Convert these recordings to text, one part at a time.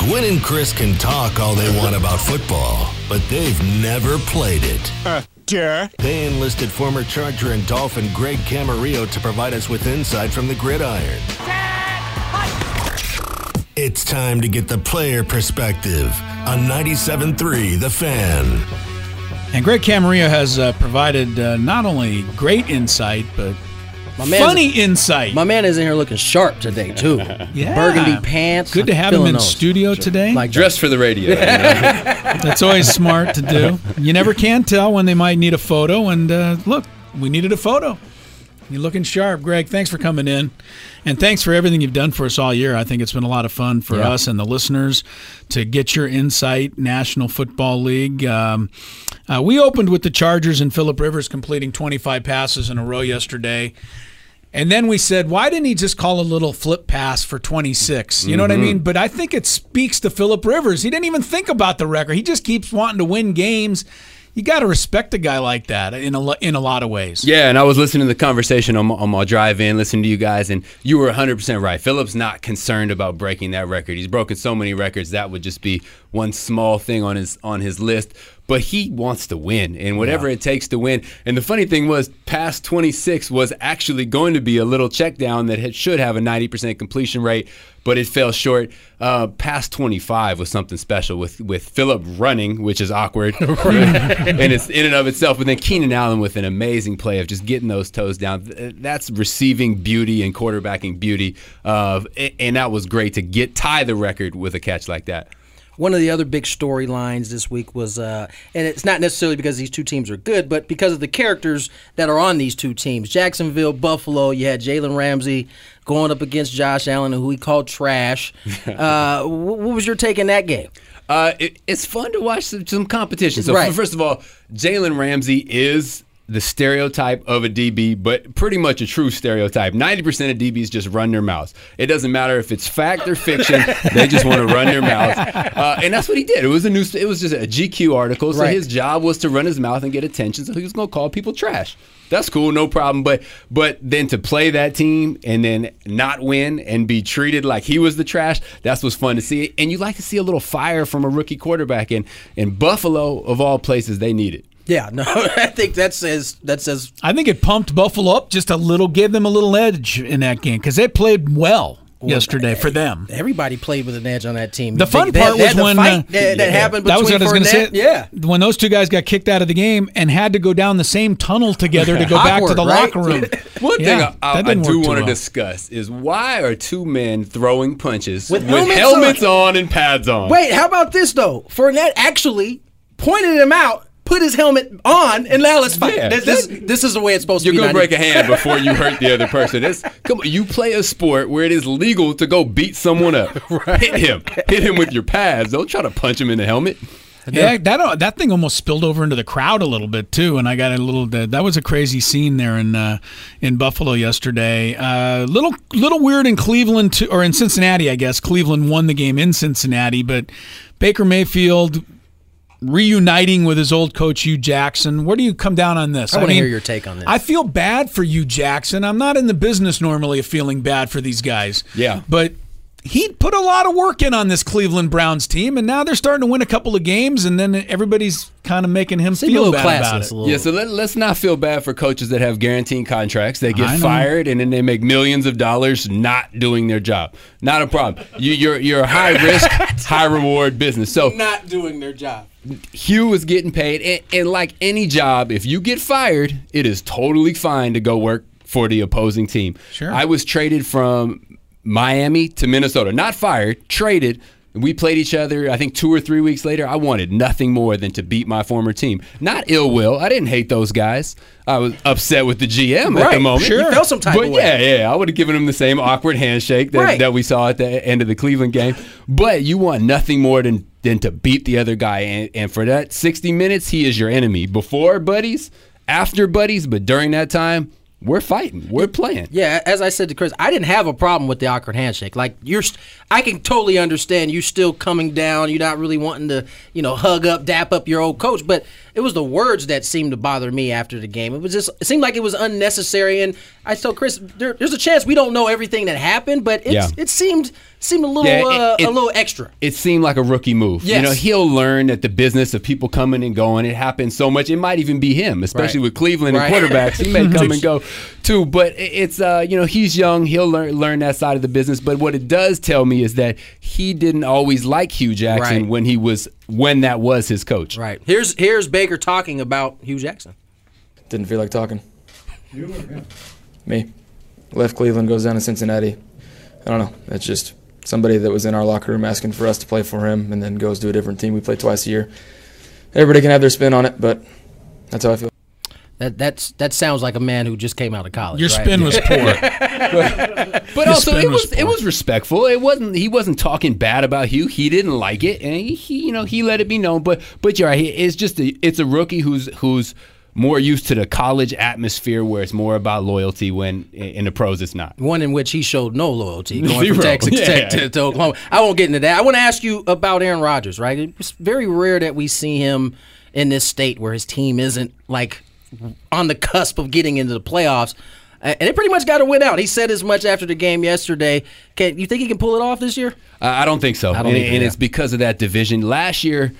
Gwen and Chris can talk all they want about football, but they've never played it. Uh, duh. They enlisted former Charger and Dolphin Greg Camarillo to provide us with insight from the gridiron. It's time to get the player perspective on 97.3 The Fan. And Greg Camarillo has uh, provided uh, not only great insight, but My man's- funny insight. My man is in here looking sharp today too. Yeah. Burgundy pants. Good to have him in those. studio today. Like Dress for the radio. you know? That's always smart to do. You never can tell when they might need a photo. And uh, look, we needed a photo. You're looking sharp, Greg. Thanks for coming in, and thanks for everything you've done for us all year. I think it's been a lot of fun for Yeah. us and the listeners to get your insight. National Football League. Um, uh, we opened with the Chargers and Philip Rivers completing 25 passes in a row yesterday. And then we said, why didn't he just call a little flip pass for 26? You know what I mm-hmm. mean? But I think it speaks to Philip Rivers. He didn't even think about the record. He just keeps wanting to win games. You got to respect a guy like that in a, in a lot of ways. Yeah, and I was listening to the conversation on my, on my drive in, listening to you guys, and you were 100% right. Philip's not concerned about breaking that record. He's broken so many records that would just be one small thing on his on his list. But he wants to win, and whatever it takes to win. And the funny thing was, past 26 was actually going to be a little check down that had, should have a 90% completion rate, but it fell short. Uh, past 25 was something special with with Philip running, which is awkward, and it's in and of itself. But then Keenan Allen with an amazing play of just getting those toes down. That's receiving beauty and quarterbacking beauty, uh, and that was great to get tie the record with a catch like that. One of the other big storylines this week was, uh, and it's not necessarily because these two teams are good, but because of the characters that are on these two teams. Jacksonville, Buffalo, you had Jalen Ramsey going up against Josh Allen, who he called trash. uh, what was your take in that game? Uh, it, it's fun to watch some, some competition. So Right. first of all, Jalen Ramsey is the stereotype of a DB, but pretty much a true stereotype. Ninety percent of DBs just run their mouths. It doesn't matter if it's fact or fiction; they just want to run their mouths, uh, and that's what he did. It was a new. It was just a GQ article. So Right. his job was to run his mouth and get attention. So he was going to call people trash. That's cool, no problem. But but then to play that team and then not win and be treated like he was the trash, that's what's fun to see. And you like to see a little fire from a rookie quarterback. And in Buffalo, of all places, they need it. Yeah, no, I think that says that says I think it pumped Buffalo up just a little, gave them a little edge in that game because they played well yesterday for them. everybody played with an edge on that team. The fun They- part they- was the when fight uh, that, that happened That was between what I was going to say. Yeah, when those two guys got kicked out of the game and had to go down the same tunnel together to go back to the right? locker room. One Yeah, thing I, I, I do want to well. discuss is why are two men throwing punches With with, helmets helmets, on. and pads on? Wait, how about this though? Fournette actually pointed him out, put his helmet on, and now let's fight. Yeah. This, this, this is the way it's supposed You're to be. gonna break a hand before you hurt the other person. It's, come on, you play a sport where it is legal to go beat someone up. Hit him, hit him with your pads. Don't try to punch him in the helmet. Yeah, that uh, that thing almost spilled over into the crowd a little bit too, and I got a little. That that was a crazy scene there in uh, in Buffalo yesterday. Uh, little little weird in Cleveland too, or in Cincinnati, I guess. Cleveland won the game in Cincinnati, but Baker Mayfield reuniting with his old coach Hue Jackson. Where do you come down on this? I wanna hear your take on this. I feel bad for you, Jackson. I'm not in the business normally of feeling bad for these guys. Yeah. but he put a lot of work in on this Cleveland Browns team, and now they're starting to win a couple of games, and then everybody's kind of making him Seem a feel little bad about it. A little. Yeah, so let, let's not feel bad for coaches that have guaranteed contracts. They get fired and then they make millions of dollars not doing their job. Not a problem. You, you're you're a high risk, high reward business. So not doing their job. Hue was getting paid, and, and like any job, if you get fired, it is totally fine to go work for the opposing team. Sure. I was traded from Miami to Minnesota, not fired, traded We played each other, I think, two or three weeks later. I wanted nothing more than to beat my former team. Not ill will. I didn't hate those guys. I was upset with the GM at the Right, moment. sure. You felt some type but of way. yeah, yeah, I would have given him the same awkward handshake that, Right. that we saw at the end of the Cleveland game. But you want nothing more than than to beat the other guy, and, and for that 60 minutes, he is your enemy. Before buddies, after buddies, but during that time, we're fighting, we're playing. Yeah, as I said to Chris, I didn't have a problem with the awkward handshake. Like you're, I can totally understand you still coming down. You're not really wanting to, you know, hug up, dap up your old coach. But it was the words that seemed to bother me after the game. It was just, it seemed like it was unnecessary. And I told Chris, there, there's a chance we don't know everything that happened, but it's, Yeah. it seemed seemed a little Yeah, it- uh, it- a little extra. it seemed like a rookie move. You know, he'll learn that the business of people coming and going, it happens so much. It might even be him, especially Right. with Cleveland Right. and quarterbacks. He may come and go too. But it's uh, you know, he's young. He'll learn learn that side of the business. But what it does tell me is that he didn't always like Hue Jackson Right. when he was when that was his coach. Right. Here's here's Baker talking about Hue Jackson. Didn't feel like talking. Me. Left Cleveland, goes down to Cincinnati. I don't know. It's just somebody that was in our locker room asking for us to play for him and then goes to a different team. We play twice a year. Everybody can have their spin on it, but that's how I feel. That that's that sounds like a man who just came out of college. Your right? spin was poor. But His also, it was was it was respectful. It wasn't he wasn't talking bad about Hue. He didn't like it, and he, he you know he let it be known. But but you're right. It's just a, it's a rookie who's who's more used to the college atmosphere where it's more about loyalty. When in in the pros, it's not. one in which he showed no loyalty going Zero. from Texas Yeah. Tech to, to Oklahoma. I won't get into that. I want to ask you about Aaron Rodgers, right? It's very rare that we see him in this state where his team isn't like on the cusp of getting into the playoffs. Uh, And it pretty much got to win out. He said as much after the game yesterday. Can you think he can pull it off this year? I I don't think so. Don't and either, and yeah. it's because of that division. Last year,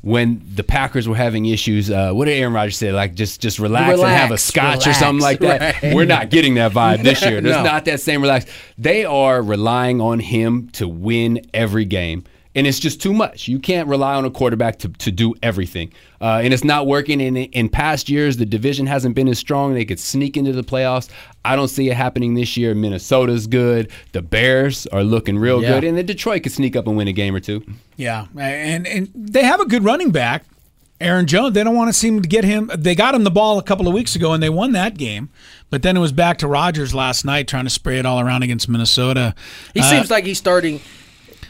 when the Packers were having issues, uh, what did Aaron Rodgers say? Like just just relax, and have a Relax, scotch or something like that. right. We're not getting that vibe this year. There's No. not that same relax. They are relying on him to win every game. And it's just too much. You can't rely on a quarterback to, to do everything. Uh, and it's not working. In, in past years, the division hasn't been as strong. They could sneak into the playoffs. I don't see it happening this year. Minnesota's good. The Bears are looking real Yeah. good. And then Detroit could sneak up and win a game or two. Yeah, and and they have a good running back, Aaron Jones. They don't want to seem to get him. They got him the ball a couple of weeks ago, and they won that game. But then it was back to Rodgers last night, trying to spray it all around against Minnesota. He Uh, seems like he's starting.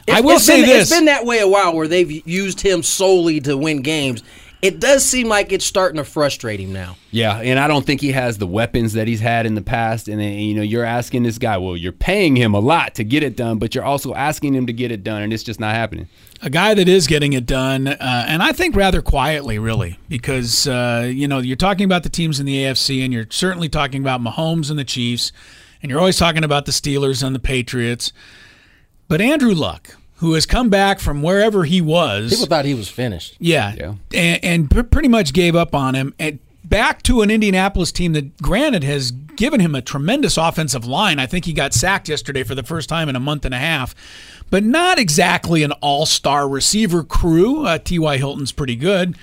I will say been, this. It's been that way a while where they've used him solely to win games. It does seem like it's starting to frustrate him now. Yeah, and I don't think he has the weapons that he's had in the past. And then, you know, you're asking this guy, well, you're paying him a lot to get it done, but you're also asking him to get it done, and it's just not happening. a guy that is getting it done, uh, and I think rather quietly, really, because uh, you know you're talking about the teams in the AFC, and you're certainly talking about Mahomes and the Chiefs, and you're always talking about the Steelers and the Patriots. But Andrew Luck, who has come back from wherever he was, People thought he was finished. yeah, Yeah. and, and pretty much gave up on him, and back to an Indianapolis team that, granted, has given him a tremendous offensive line. I think he got sacked yesterday for the first time in a month and a half, but not exactly an all-star receiver crew. Uh, T.Y. Hilton's pretty good,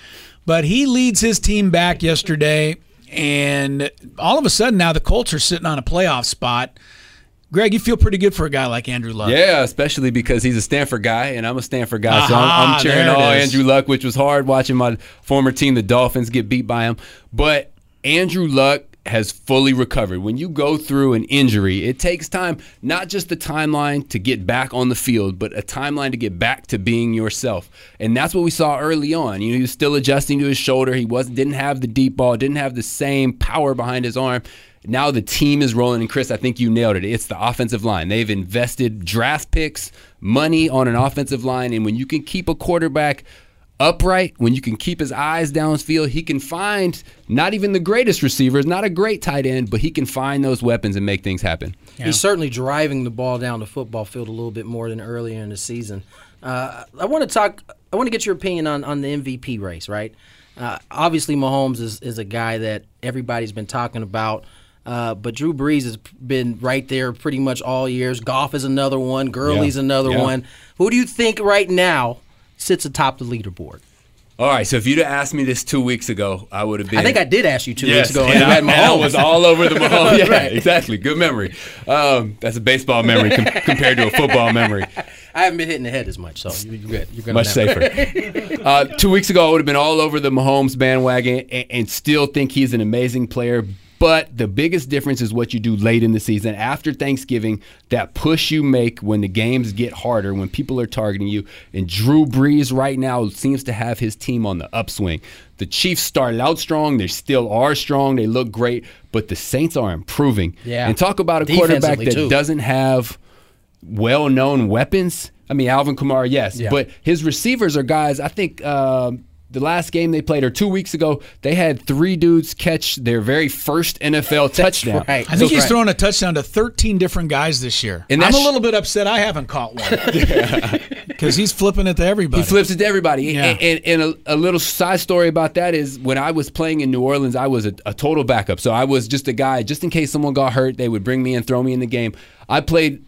but he leads his team back yesterday, and all of a sudden now the Colts are sitting on a playoff spot. Greg, you feel pretty good for a guy like Andrew Luck. Yeah, especially because he's a Stanford guy, and I'm a Stanford guy, so I'm, I'm cheering all is. Andrew Luck, which was hard watching my former team, the Dolphins, get beat by him. But Andrew Luck has fully recovered. When you go through an injury, it takes time, not just the timeline to get back on the field, but a timeline to get back to being yourself. And that's what we saw early on. You know, he was still adjusting to his shoulder. He wasn't didn't have the deep ball, didn't have the same power behind his arm. Now the team is rolling, and Chris, I think you nailed it. It's the offensive line. They've invested draft picks, money on an offensive line, and when you can keep a quarterback upright, when you can keep his eyes downfield, he can find not even the greatest receivers, not a great tight end, but he can find those weapons and make things happen. He's certainly driving the ball down the football field a little bit more than earlier in the season. Uh, I want to talk. I want to get your opinion on, on the MVP race. Right? Uh, obviously, Mahomes is, is a guy that everybody's been talking about. Uh, but Drew Brees has been right there pretty much all years. Goff is another one. Gurley's Yeah. another Yeah. one. Who do you think right now sits atop the leaderboard? All right, so if you'd have asked me this two weeks ago, I would have been. I think I did ask you two Yes, weeks ago. and, and I, had and I was all over the Mahomes. Yeah, Right. exactly. Good memory. Um, that's a baseball memory com- compared to a football memory. I haven't been hitting the head as much, so you- you're good. You're good. Much safer. uh, two weeks ago, I would have been all over the Mahomes bandwagon and, and still think he's an amazing player. But the biggest difference is what you do late in the season after Thanksgiving, that push you make when the games get harder, when people are targeting you. And Drew Brees right now seems to have his team on the upswing. The Chiefs started out strong. They still are strong. They look great. But the Saints are improving. Yeah. And talk about a quarterback that too. doesn't have well-known weapons. I mean, Alvin Kamara, yes, Yeah. but his receivers are guys. I think um, the last game they played, or two weeks ago, they had three dudes catch their very first NFL touchdown. right. I think So- he's Right. thrown a touchdown to 13 different guys this year. And I'm a little bit upset I haven't caught one because he's flipping it to everybody. He flips it to everybody. Yeah. And, and, and a, a little side story about that is when I was playing in New Orleans, I was a, a total backup. So I was just a guy, just in case someone got hurt, they would bring me in, throw me in the game. I played.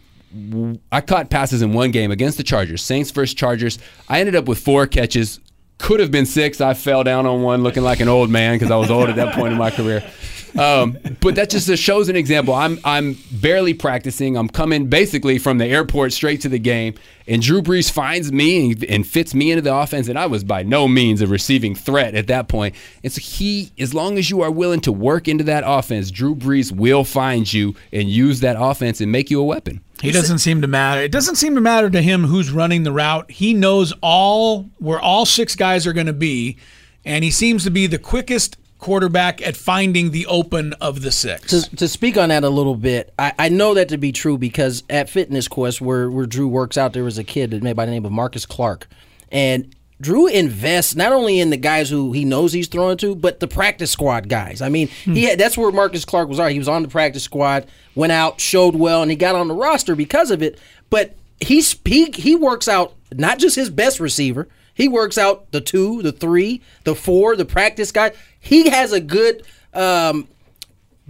I caught passes in one game against the Chargers, Saints versus Chargers. I ended up with four catches. Could have been six. I fell down on one, looking like an old man because I was old at that point in my career. Um, but that just shows an example. I'm I'm barely practicing. I'm coming basically from the airport straight to the game, and Drew Brees finds me and, and fits me into the offense. And I was by no means a receiving threat at that point. And so he, as long as you are willing to work into that offense, Drew Brees will find you and use that offense and make you a weapon. He doesn't seem to matter. It doesn't seem to matter to him who's running the route. He knows all where all six guys are going to be, and he seems to be the quickest quarterback at finding the open of the six. to, to speak on that a little bit, I, I know that to be true because at Fitness Quest, where where Drew works out, there was a kid that made by the name of Marcus Clark, and Drew invests not only in the guys who he knows he's throwing to, but the practice squad guys. I mean, hmm. he had, that's where Marcus Clark was. All right, he was on the practice squad, went out, showed well, and he got on the roster because of it. But he's he he works out not just his best receiver. He works out the two, the three, the four, the practice guy. He has a good um,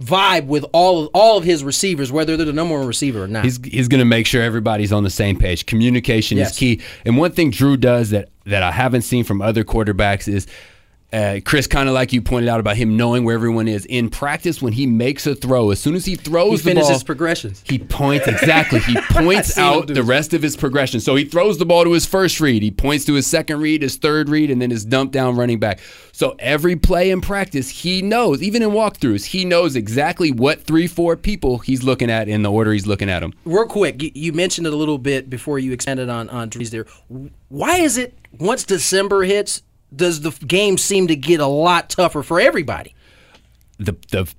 vibe with all of, all of his receivers, whether they're the number one receiver or not. He's he's going to make sure everybody's on the same page. Communication Yes. is key. And one thing Drew does that that I haven't seen from other quarterbacks is. Uh, Chris, kind of like you pointed out about him knowing where everyone is in practice. When he makes a throw, as soon as he he throws the ball, progressions. he points exactly. He points out the rest of his progression. So he throws the ball to his first read. He points to his second read, his third read, and then his dump down running back. So every play in practice, he knows. Even in walkthroughs, he knows exactly what three, four people he's looking at in the order he's looking at them. Real quick, you, mentioned it a little bit before you expanded on on Drews there. Why is it once December hits, does the game seem to get a lot tougher for everybody? the the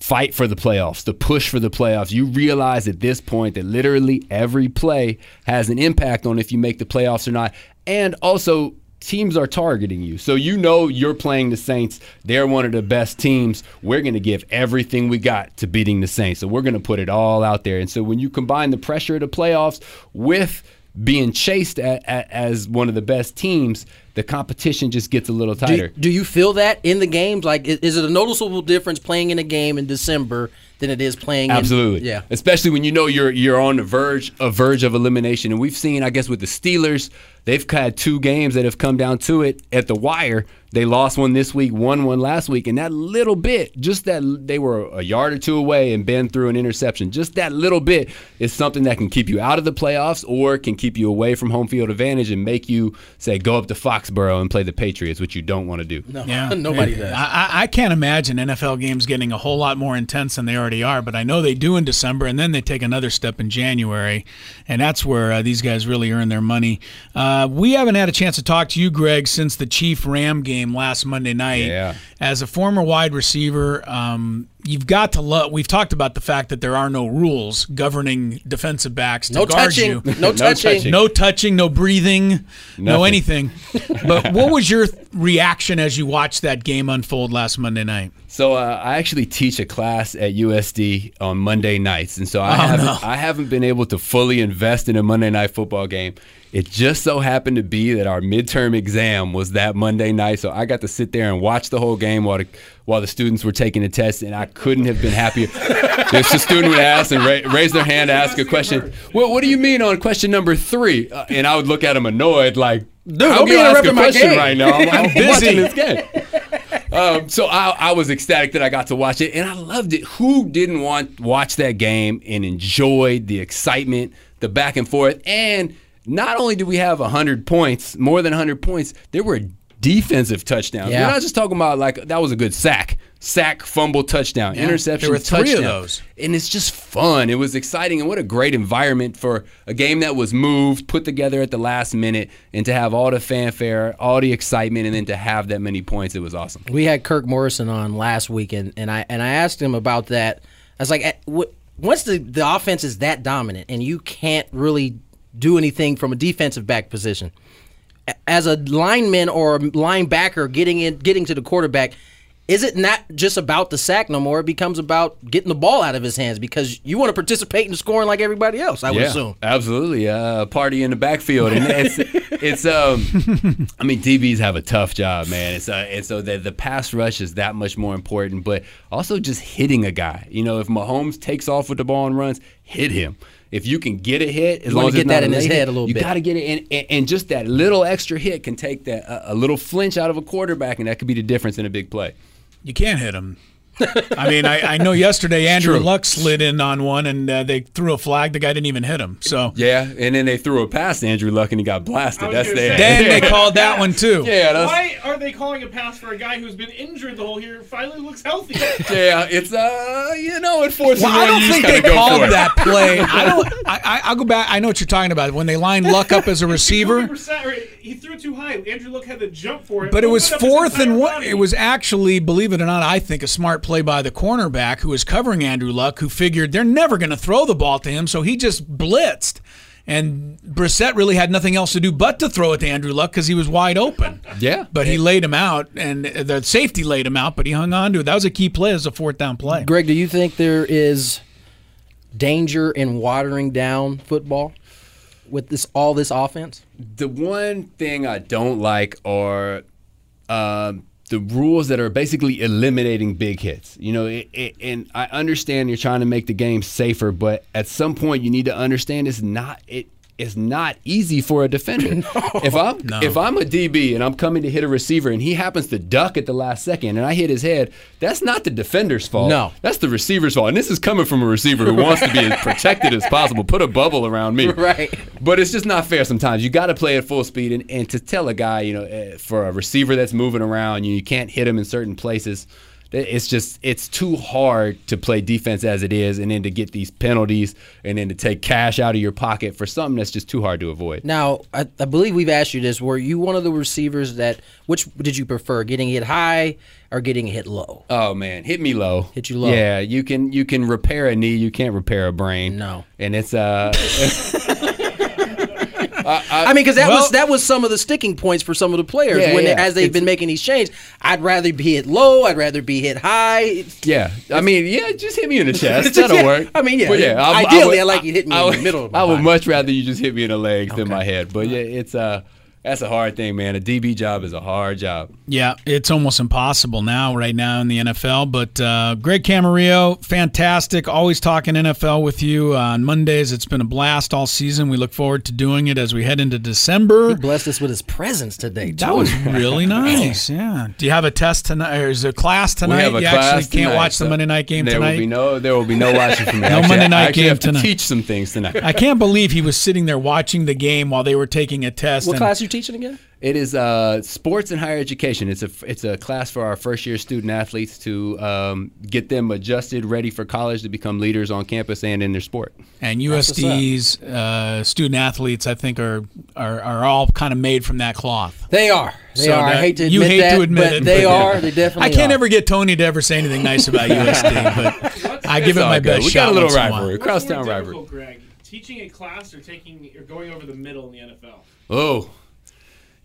fight for the playoffs, the push for the playoffs. You realize at this point that literally every play has an impact on if you make the playoffs or not. And also teams are targeting you. So you know you're playing the Saints. They're one of the best teams. We're going to give everything we got to beating the Saints. So we're going to put it all out there. And so when you combine the pressure of the playoffs with being chased at, at, as one of the best teams, the competition just gets a little tighter. do you feel that in the games? Like, i- is it a noticeable difference playing in a game in December than it is playing? Absolutely. In, yeah. Especially when you know you're you're on the verge a verge of elimination. And we've seen, I guess, with the Steelers, they've had two games that have come down to it at the wire. They lost one this week, won one last week, and that little bit, just that they were a yard or two away and been through an interception. Just that little bit is something that can keep you out of the playoffs or can keep you away from home field advantage and make you say go up to Foxborough and play the Patriots, which you don't want to do. No, Yeah, nobody Yeah. does. I, I- I can't imagine NFL games getting a whole lot more intense than they already are, but I know they do in December, and then they take another step in January, and that's where uh, these guys really earn their money. Uh, we haven't had a chance to talk to you, Greg, since the Chief Ram game last Monday night. Yeah. As a former wide receiver, um, you've got to love. We've talked about the fact that there are no rules governing defensive backs to No guard touching. you. No touching. touching. No touching, no breathing, no anything. But what was your th- reaction as you watched that game unfold last Monday night? So uh, I actually teach a class at USD on Monday nights, and so I Oh, haven't no. I haven't been able to fully invest in a Monday night football game. It just so happened to be that our midterm exam was that Monday night, so I got to sit there and watch the whole game while the while the students were taking the test, and I couldn't have been happier. Just a student would ask and ra- raise their hand, to ask a question. Well, what do you mean on question number three? Uh, and I would look at them annoyed, like. Dude, don't be can I ask a question right now. I'm, I'm busy. this game. Um, so I, I was ecstatic that I got to watch it, and I loved it. Who didn't want watch that game and enjoyed the excitement, the back and forth, and not only do we have hundred points, more than hundred points, there were defensive touchdowns. Yeah. We're not just talking about like that was a good sack, sack, fumble, touchdown, interception, there were three of those. and it's just fun. It was exciting, and what a great environment for a game that was moved, put together at the last minute, and to have all the fanfare, all the excitement, and then to have that many points. It was awesome. We had Kirk Morrison on last week, and, and I and I asked him about that. I was like, eh, what, once the the offense is that dominant, and you can't really do anything from a defensive back position, as a lineman or a linebacker getting in, getting to the quarterback. Is it not just about the sack no more? It becomes about getting the ball out of his hands because you want to participate in scoring like everybody else. I would assume. absolutely. Uh, party in the backfield, and it's it's um. I mean, DBs have a tough job, man. It's uh, and so the the pass rush is that much more important, but also just hitting a guy. You know, if Mahomes takes off with the ball and runs, hit him. If you can get a hit, as You long wanna as get that not in his head hit, a little you bit. got to get it, and, and, and just that little extra hit can take that a, a little flinch out of a quarterback, and that could be the difference in a big play. You can't hit him. I mean, I, I know yesterday Andrew true. Luck slid in on one and uh, they threw a flag. The guy didn't even hit him. So Yeah, and then they threw a pass to Andrew Luck, and he got blasted. That's gonna there. then they called that one too. Yeah, that's, Why are they calling a pass for a guy who's been injured the whole year? Finally looks healthy. yeah, it's uh, you know, unfortunately, Well, I don't you think they called that play. I don't. I, I, I'll go back. I know what you're talking about. When they lined Luck up as a receiver, He threw too high. Andrew Luck had to jump for it. but it was Opened up his fourth and entire one. body. It was actually, believe it or not, I think a smart play by the cornerback who was covering Andrew Luck, who figured they're never going to throw the ball to him, so he just blitzed. And Brissett really had nothing else to do but to throw it to Andrew Luck because he was wide open. Yeah, But he laid him out, and the safety laid him out, but he hung on to it. That was a key play as a fourth down play. Greg, do you think there is danger in watering down football with this all this offense? the one thing I don't like are um, the rules that are basically eliminating big hits. You know, it, it, and I understand you're trying to make the game safer, but at some point you need to understand it's not it. It's not easy for a defender. If I'm if I'm a DB and I'm coming to hit a receiver and he happens to duck at the last second and I hit his head, that's not the defender's fault. No. that's the receiver's fault. And this is coming from a receiver who wants to be as protected as possible. Put a bubble around me. Right. But it's just not fair sometimes. You got to play at full speed. And, and to tell a guy, you know, eh, for a receiver that's moving around, you, you can't hit him in certain places. It's just, it's too hard to play defense as it is and then to get these penalties and then to take cash out of your pocket for something that's just too hard to avoid. Now, I, I believe we've asked you this. Were you one of the receivers that which did you prefer, getting hit high or getting hit low? Oh man, hit me low. Hit you low. Yeah, you can you can repair a knee, you can't repair a brain. No. And it's uh I mean, because that well- was that was some of the sticking points for some of the players Yeah, when yeah. as they've It's- been making these changes. I'd rather be hit low. I'd rather be hit high. Yeah, I mean, yeah, just hit me in the chest. That'll yeah, work. I mean, yeah, But yeah. I- I ideally, would- I like you hit me I in the middle of my I would body. much rather you just hit me in the legs than my head. But yeah, it's uh, that's a hard thing, man. A DB job is a hard job. Yeah, it's almost impossible now, right now in the NFL. But uh, Greg Camarillo, fantastic. Always talking NFL with you on Mondays. It's been a blast all season. We look forward to doing it as we head into December. He blessed us with his presence today. That was really nice. Yeah. Do you have a test tonight, or is there a class tonight? we have a you class actually can't tonight, watch the Monday night game there tonight. will be no, there will be no watching from me. No Actually, Monday night I actually game have to tonight. teach some things tonight. I can't believe he was sitting there watching the game while they were taking a test. What and- class you teaching again? It is uh, sports and higher education. It's a it's a class for our first year student athletes to um, get them adjusted, ready for college to become leaders on campus and in their sport. And USD's uh, student athletes, I think, are, are are all kind of made from that cloth. They are. They So are. I hate to admit you hate that, to admit but it, they but- are. They definitely. I can't are. ever get Tony to ever say anything nice about USD, but I give it my good. best We shot. got a little once in while. rivalry, What's crosstown more rivalry. Greg? Teaching a class or taking or going over the middle in the NFL? Oh,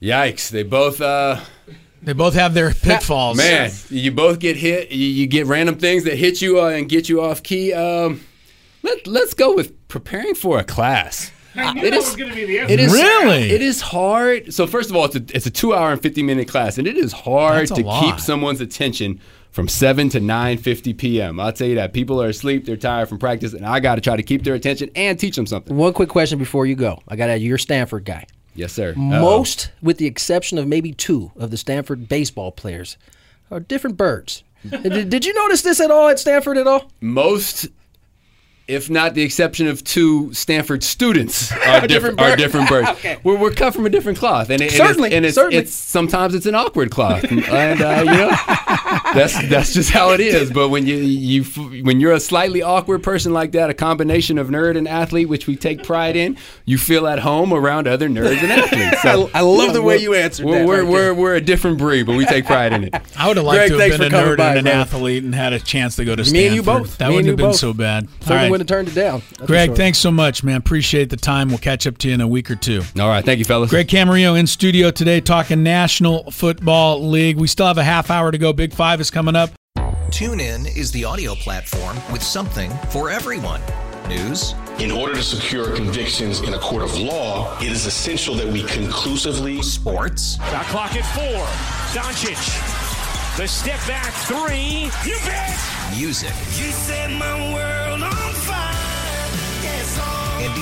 yikes! They both. Uh, They both have their pitfalls. Man, you both get hit. You, you get random things that hit you uh, and get you off key. Um, let Let's go with preparing for a class. I knew It that is- was going to be the answer. It is Really? It is hard. So first of all, it's a it's a two hour and fifty minute class, and it is hard to lot. keep someone's attention from seven to nine fifty p.m. I'll tell you that people are asleep, they're tired from practice, and I got to try to keep their attention and teach them something. One quick question before you go. I got to. You're a Stanford guy. Yes, sir. Uh-oh. Most, with the exception of maybe two of the Stanford baseball players, are different birds. did, did you notice this at all at Stanford at all? Most, if not the exception of two Stanford students, are different different, birds. are different birds. Okay. We're, we're cut from a different cloth, and, it, and Certainly, it's, and it's, certainly. it's sometimes it's an awkward cloth, and uh, you know that's that's just how it is. But when you you when you're a slightly awkward person like that, a combination of nerd and athlete, which we take pride in, you feel at home around other nerds and athletes. So, I- I love the way you answered We're that we're, right we're, there. we're a different breed, but we take pride in it. I would have liked Greg, to thanks have been a nerd by, and an brother. athlete and had a chance to go to Stanford. Me and you both. That Me wouldn't have been both. so bad. All Certainly right. wouldn't have turned it down. That's Greg, sure. thanks so much, man. Appreciate the time. We'll catch up to you in a week or two. All right, thank you, fellas. Greg Camarillo in studio today talking National Football League. We still have a half hour to go. Big Five is coming up. TuneIn is the audio platform with something for everyone. News, In order to secure convictions in a court of law, it is essential that we conclusively sports, Shot clock at four. Doncic. The step back three. You bet. music, You set my world